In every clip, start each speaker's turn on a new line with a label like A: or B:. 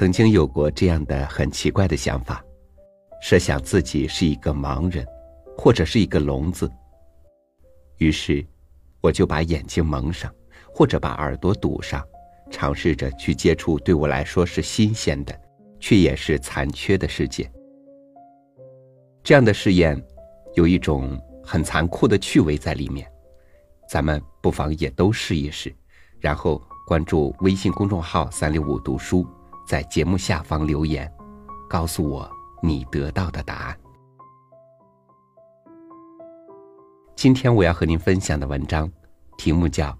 A: 曾经有过这样的很奇怪的想法，设想自己是一个盲人，或者是一个聋子。于是，我就把眼睛蒙上，或者把耳朵堵上，尝试着去接触对我来说是新鲜的，却也是残缺的世界。这样的试验，有一种很残酷的趣味在里面。咱们不妨也都试一试，然后关注微信公众号“三六五读书”。在节目下方留言，告诉我你得到的答案。今天我要和您分享的文章，题目叫《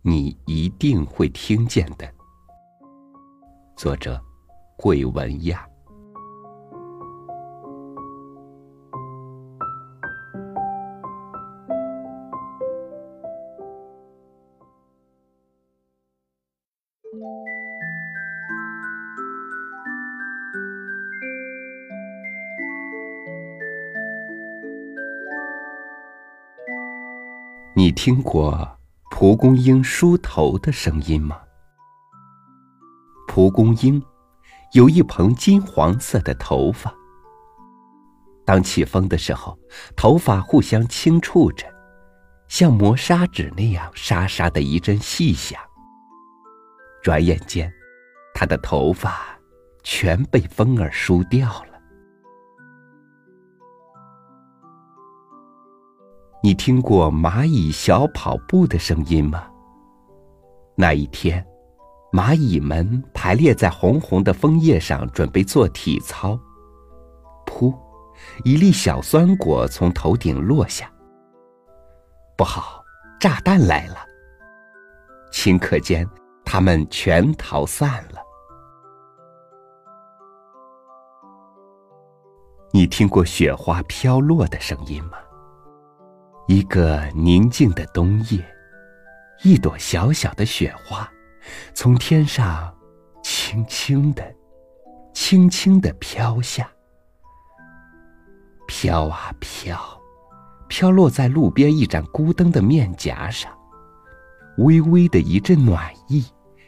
A: 你一定会听见的》，作者桂文亚。你听过蒲公英梳头的声音吗？蒲公英有一蓬金黄色的头发。当起风的时候，头发互相轻触着，像磨砂纸那样沙沙的一阵细响。转眼间，他的头发全被风儿梳掉了。你听过蚂蚁小跑步的声音吗？那一天，蚂蚁们排列在红红的枫叶上，准备做体操。噗，一粒小酸果从头顶落下。不好，炸弹来了！顷刻间，它们全逃散了。你听过雪花飘落的声音吗？一个宁静的冬夜，一朵小小的雪花，从天上轻轻的、轻轻的飘下，飘啊飘，飘落在路边一盏孤灯的面颊上，微微的一阵暖意，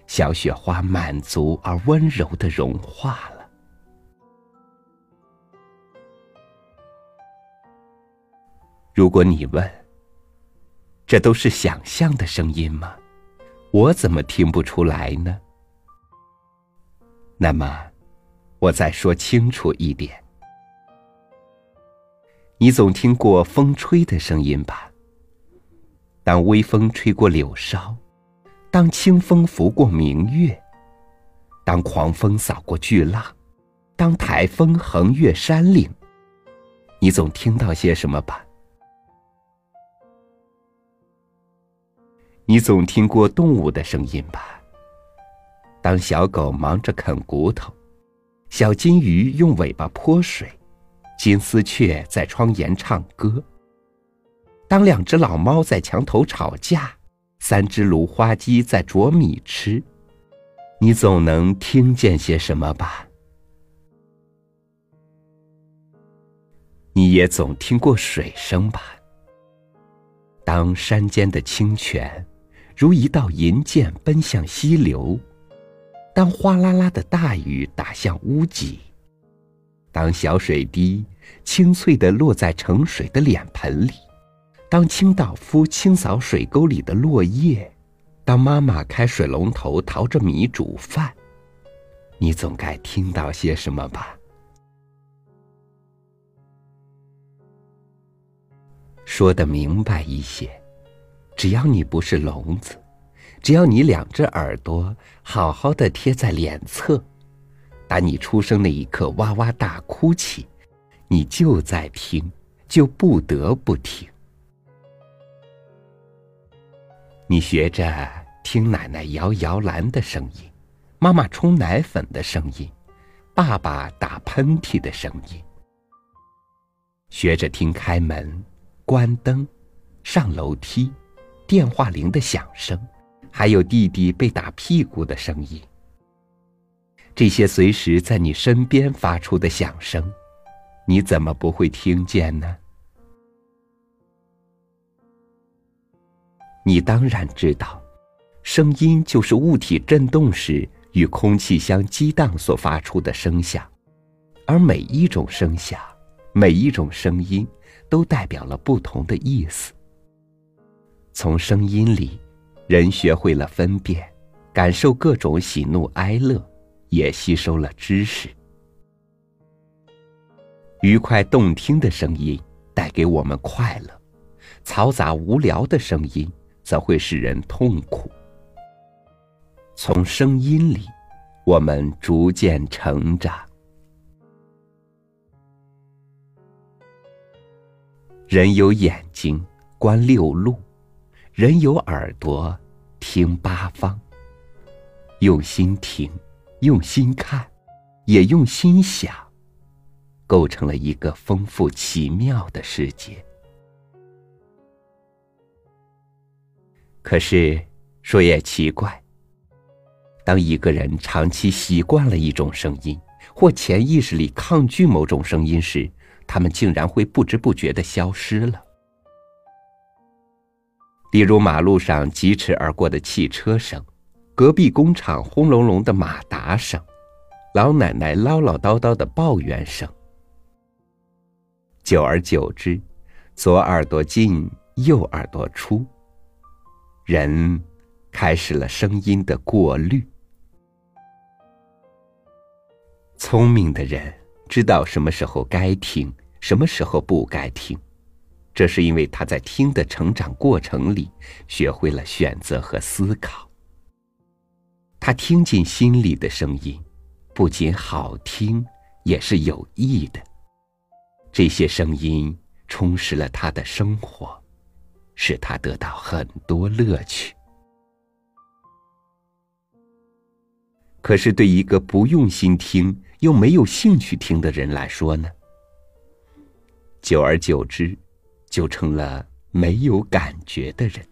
A: 小雪花满足而温柔的融化了。如果你问，这都是想象的声音吗？我怎么听不出来呢？那么，我再说清楚一点：你总听过风吹的声音吧？当微风吹过柳梢，当清风拂过明月，当狂风扫过巨浪，当台风横越山岭，你总听到些什么吧？你总听过动物的声音吧？当小狗忙着啃骨头，小金鱼用尾巴泼水，金丝雀在窗沿唱歌。当两只老猫在墙头吵架，三只芦花鸡在啄米吃，你总能听见些什么吧？你也总听过水声吧？当山间的清泉。如一道银箭奔向溪流，当哗啦啦的大雨打向屋脊，当小水滴清脆的落在盛水的脸盆里，当清道夫清扫水沟里的落叶，当妈妈开水龙头淘着米煮饭，你总该听到些什么吧？说的明白一些。只要你不是聋子，只要你两只耳朵好好的贴在脸侧，当你出生那一刻哇哇大哭起，你就在听，就不得不听。你学着听奶奶摇摇篮的声音，妈妈冲奶粉的声音，爸爸打喷嚏的声音。学着听开门、关灯、上楼梯。电话铃的响声，还有弟弟被打屁股的声音。这些随时在你身边发出的响声，你怎么不会听见呢？你当然知道，声音就是物体振动时与空气相激荡所发出的声响，而每一种声响，每一种声音，都代表了不同的意思。从声音里，人学会了分辨，感受各种喜怒哀乐，也吸收了知识。愉快动听的声音带给我们快乐，嘈杂无聊的声音则会使人痛苦。从声音里，我们逐渐成长。人有眼睛观六路，人有耳朵听八方。用心听，用心看，也用心想，构成了一个丰富奇妙的世界。可是，说也奇怪。当一个人长期习惯了一种声音，或潜意识里抗拒某种声音时，他们竟然会不知不觉的消失了。例如马路上疾驰而过的汽车声，隔壁工厂轰隆隆的马达声，老奶奶唠唠叨叨的抱怨声。久而久之，左耳朵进，右耳朵出，人开始了声音的过滤。聪明的人知道什么时候该听，什么时候不该听，这是因为他在听的成长过程里学会了选择和思考。他听进心里的声音，不仅好听，也是有益的。这些声音充实了他的生活，使他得到很多乐趣。可是，对一个不用心听，又没有兴趣听的人来说呢？久而久之，就成了没有感觉的人。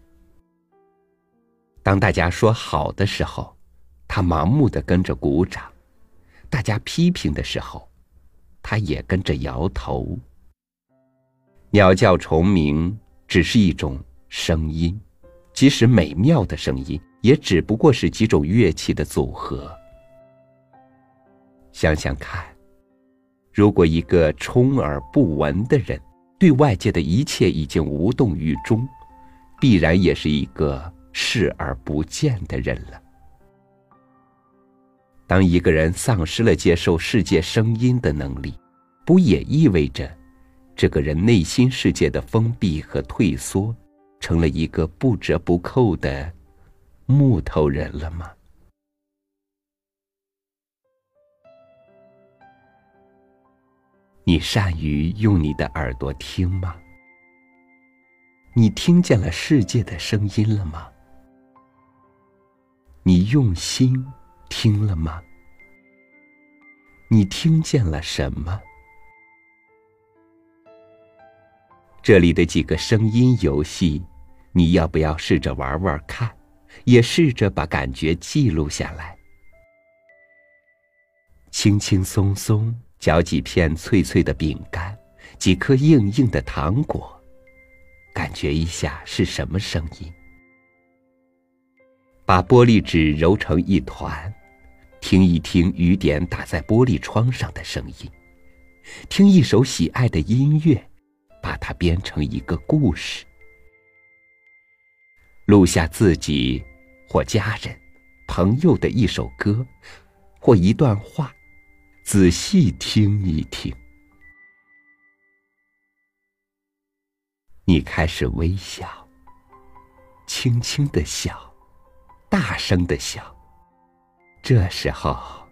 A: 当大家说好的时候，他盲目的跟着鼓掌；大家批评的时候，他也跟着摇头。鸟叫虫鸣只是一种声音，即使美妙的声音，也只不过是几种乐器的组合。想想看，如果一个充耳不闻的人，对外界的一切已经无动于衷，必然也是一个视而不见的人了。当一个人丧失了接受世界声音的能力，不也意味着，这个人内心世界的封闭和退缩，成了一个不折不扣的木头人了吗？你善于用你的耳朵听吗？你听见了世界的声音了吗？你用心听了吗？你听见了什么？这里的几个声音游戏，你要不要试着玩玩看？也试着把感觉记录下来，轻轻松松。嚼几片脆脆的饼干，几颗硬硬的糖果，感觉一下是什么声音？把玻璃纸揉成一团，听一听雨点打在玻璃窗上的声音，听一首喜爱的音乐，把它编成一个故事，录下自己或家人、朋友的一首歌或一段话。仔细听一听，你开始微笑，轻轻的笑，大声的笑。这时候，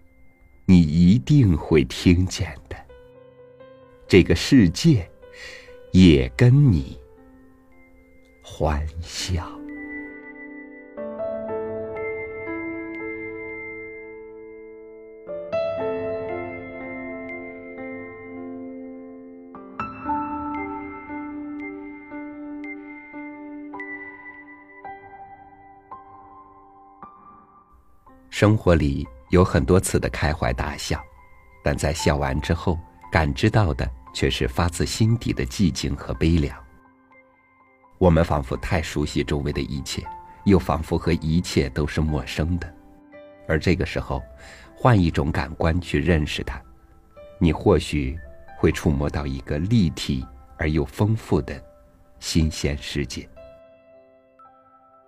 A: 你一定会听见的。这个世界也跟你欢笑。生活里有很多次的开怀大笑，但在笑完之后，感知到的却是发自心底的寂静和悲凉。我们仿佛太熟悉周围的一切，又仿佛和一切都是陌生的，而这个时候，换一种感官去认识它，你或许会触摸到一个立体而又丰富的新鲜世界。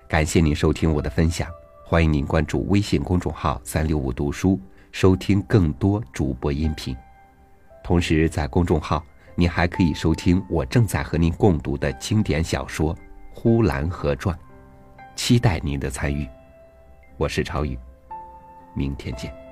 A: 感谢您收听我的分享，欢迎您关注微信公众号“三六五读书”，收听更多主播音频。同时，在公众号，您还可以收听我正在和您共读的经典小说《呼兰河传》，期待您的参与。我是超宇，明天见。